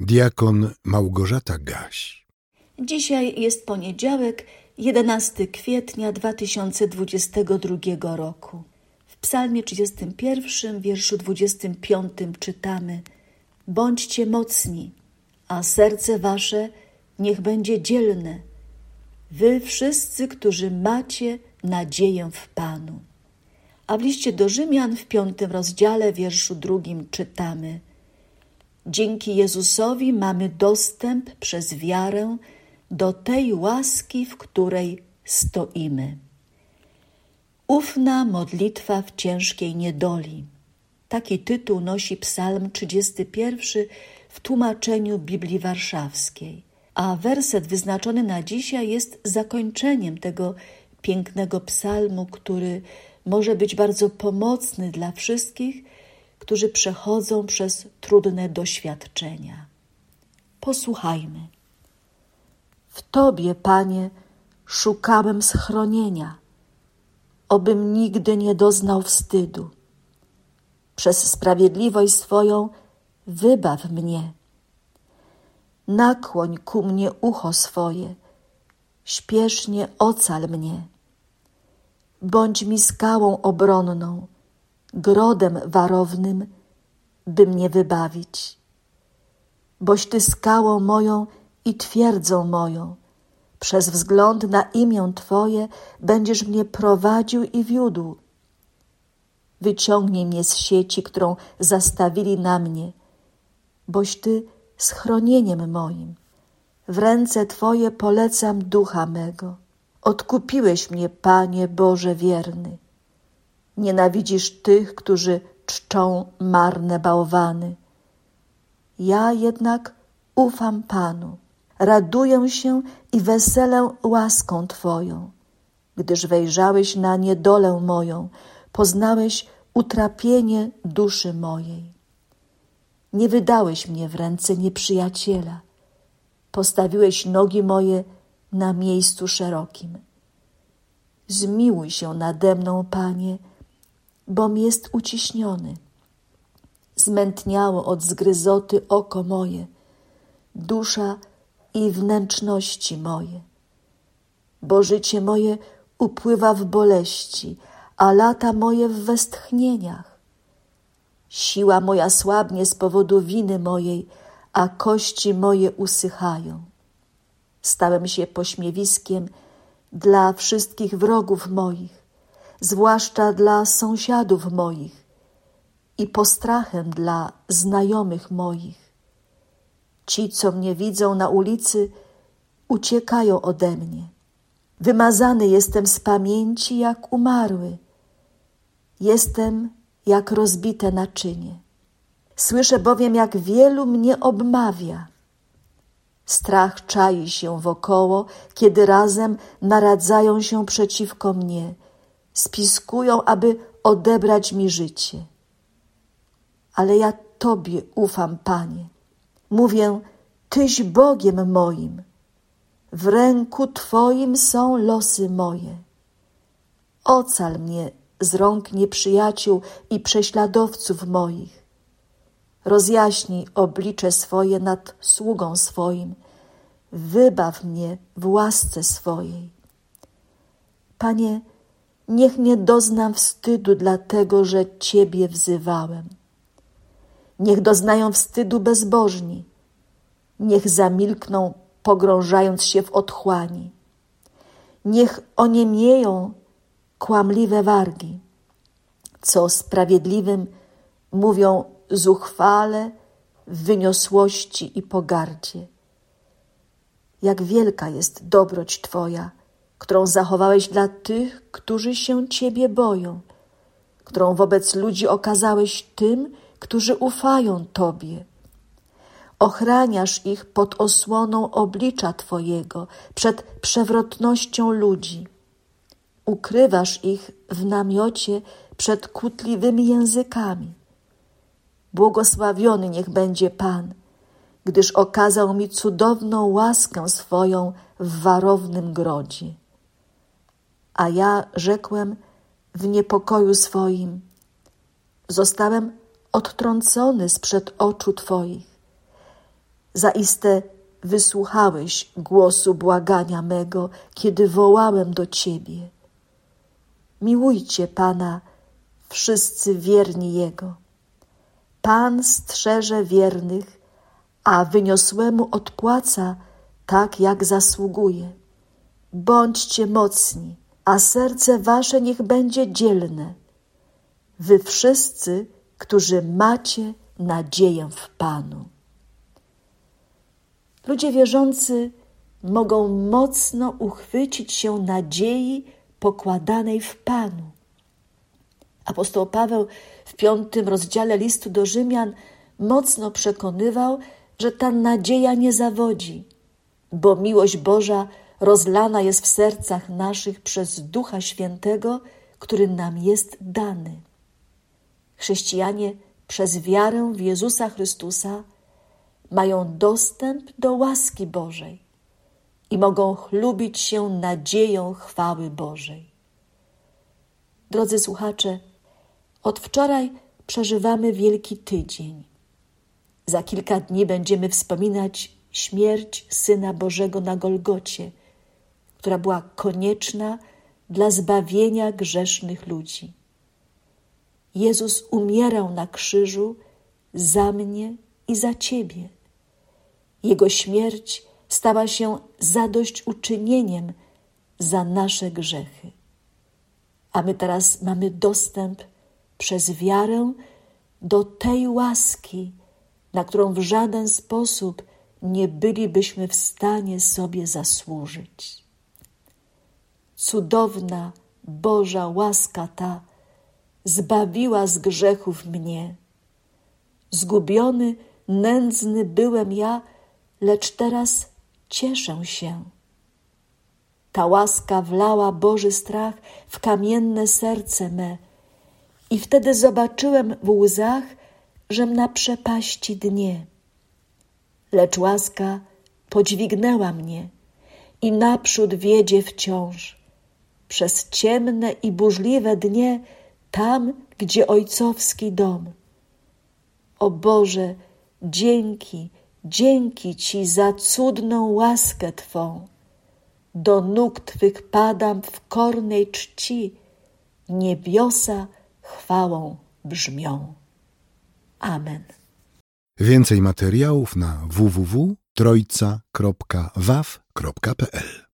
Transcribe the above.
Diakon Małgorzata Gaś. Dzisiaj jest poniedziałek, 11 kwietnia 2022 roku. W Psalmie 31, wierszu 25 czytamy: Bądźcie mocni, a serce wasze niech będzie dzielne. Wy wszyscy, którzy macie nadzieję w Panu. A w liście do Rzymian w piątym rozdziale, wierszu drugim czytamy: Dzięki Jezusowi mamy dostęp przez wiarę do tej łaski, w której stoimy. Ufna modlitwa w ciężkiej niedoli. Taki tytuł nosi Psalm 31 w tłumaczeniu Biblii Warszawskiej, a werset wyznaczony na dzisiaj jest zakończeniem tego pięknego psalmu, który może być bardzo pomocny dla wszystkich, którzy przechodzą przez trudne doświadczenia. Posłuchajmy. W Tobie, Panie, szukałem schronienia, obym nigdy nie doznał wstydu. Przez sprawiedliwość swoją wybaw mnie. Nakłoń ku mnie ucho swoje, śpiesznie ocal mnie. Bądź mi skałą obronną, grodem warownym, by mnie wybawić. Boś Ty skałą moją i twierdzą moją, przez wzgląd na imię Twoje będziesz mnie prowadził i wiódł. Wyciągnij mnie z sieci, którą zastawili na mnie, boś Ty schronieniem moim. W ręce Twoje polecam ducha mego. Odkupiłeś mnie, Panie Boże wierny. Nienawidzisz tych, którzy czczą marne bałwany. Ja jednak ufam Panu, raduję się i weselę łaską Twoją, gdyż wejrzałeś na niedolę moją, poznałeś utrapienie duszy mojej. Nie wydałeś mnie w ręce nieprzyjaciela, postawiłeś nogi moje na miejscu szerokim. Zmiłuj się nade mną, Panie, bom jest uciśniony. Zmętniało od zgryzoty oko moje, dusza i wnętrzności moje. Bo życie moje upływa w boleści, a lata moje w westchnieniach. Siła moja słabnie z powodu winy mojej, a kości moje usychają. Stałem się pośmiewiskiem dla wszystkich wrogów moich zwłaszcza dla sąsiadów moich i postrachem dla znajomych moich. Ci, co mnie widzą na ulicy, uciekają ode mnie. Wymazany jestem z pamięci jak umarły. Jestem jak rozbite naczynie. Słyszę bowiem, jak wielu mnie obmawia. Strach czai się wokoło, kiedy razem naradzają się przeciwko mnie spiskują, aby odebrać mi życie. Ale ja Tobie ufam, Panie. Mówię, Tyś Bogiem moim. W ręku Twoim są losy moje. Ocal mnie z rąk nieprzyjaciół i prześladowców moich. Rozjaśnij oblicze swoje nad sługą swoim. Wybaw mnie w łasce swojej. Panie, Niech nie doznam wstydu, dlatego że Ciebie wzywałem. Niech doznają wstydu bezbożni. Niech zamilkną, pogrążając się w otchłani. Niech oniemieją kłamliwe wargi, co sprawiedliwym mówią zuchwale, w wyniosłości i pogardzie. Jak wielka jest dobroć Twoja, którą zachowałeś dla tych, którzy się Ciebie boją, którą wobec ludzi okazałeś tym, którzy ufają Tobie. Ochraniasz ich pod osłoną oblicza Twojego, przed przewrotnością ludzi. Ukrywasz ich w namiocie przed kłótliwymi językami. Błogosławiony niech będzie Pan, gdyż okazał mi cudowną łaskę swoją w warownym grodzie. A ja rzekłem w niepokoju swoim: Zostałem odtrącony sprzed oczu Twoich. Zaiste wysłuchałeś głosu błagania mego, kiedy wołałem do Ciebie. Miłujcie Pana, wszyscy wierni Jego. Pan strzeże wiernych, a wyniosłemu odpłaca tak, jak zasługuje. Bądźcie mocni, a serce wasze niech będzie dzielne. Wy wszyscy, którzy macie nadzieję w Panu. Ludzie wierzący mogą mocno uchwycić się nadziei pokładanej w Panu. Apostoł Paweł w piątym rozdziale listu do Rzymian mocno przekonywał, że ta nadzieja nie zawodzi, bo miłość Boża rozlana jest w sercach naszych przez Ducha Świętego, który nam jest dany. Chrześcijanie przez wiarę w Jezusa Chrystusa mają dostęp do łaski Bożej i mogą chlubić się nadzieją chwały Bożej. Drodzy słuchacze, od wczoraj przeżywamy Wielki Tydzień. Za kilka dni będziemy wspominać śmierć Syna Bożego na Golgocie, która była konieczna dla zbawienia grzesznych ludzi. Jezus umierał na krzyżu za mnie i za Ciebie. Jego śmierć stała się zadośćuczynieniem za nasze grzechy. A my teraz mamy dostęp przez wiarę do tej łaski, na którą w żaden sposób nie bylibyśmy w stanie sobie zasłużyć. Cudowna Boża łaska ta zbawiła z grzechów mnie. Zgubiony, nędzny byłem ja, lecz teraz cieszę się. Ta łaska wlała Boży strach w kamienne serce me i wtedy zobaczyłem w łzach, żem na przepaści dnie. Lecz łaska podźwignęła mnie i naprzód wiedzie wciąż przez ciemne i burzliwe dnie tam, gdzie ojcowski dom. O Boże, dzięki, dzięki Ci za cudną łaskę Twą. Do nóg Twych padam w kornej czci, niebiosa chwałą brzmią. Amen. Więcej materiałów na www.trojca.waw.pl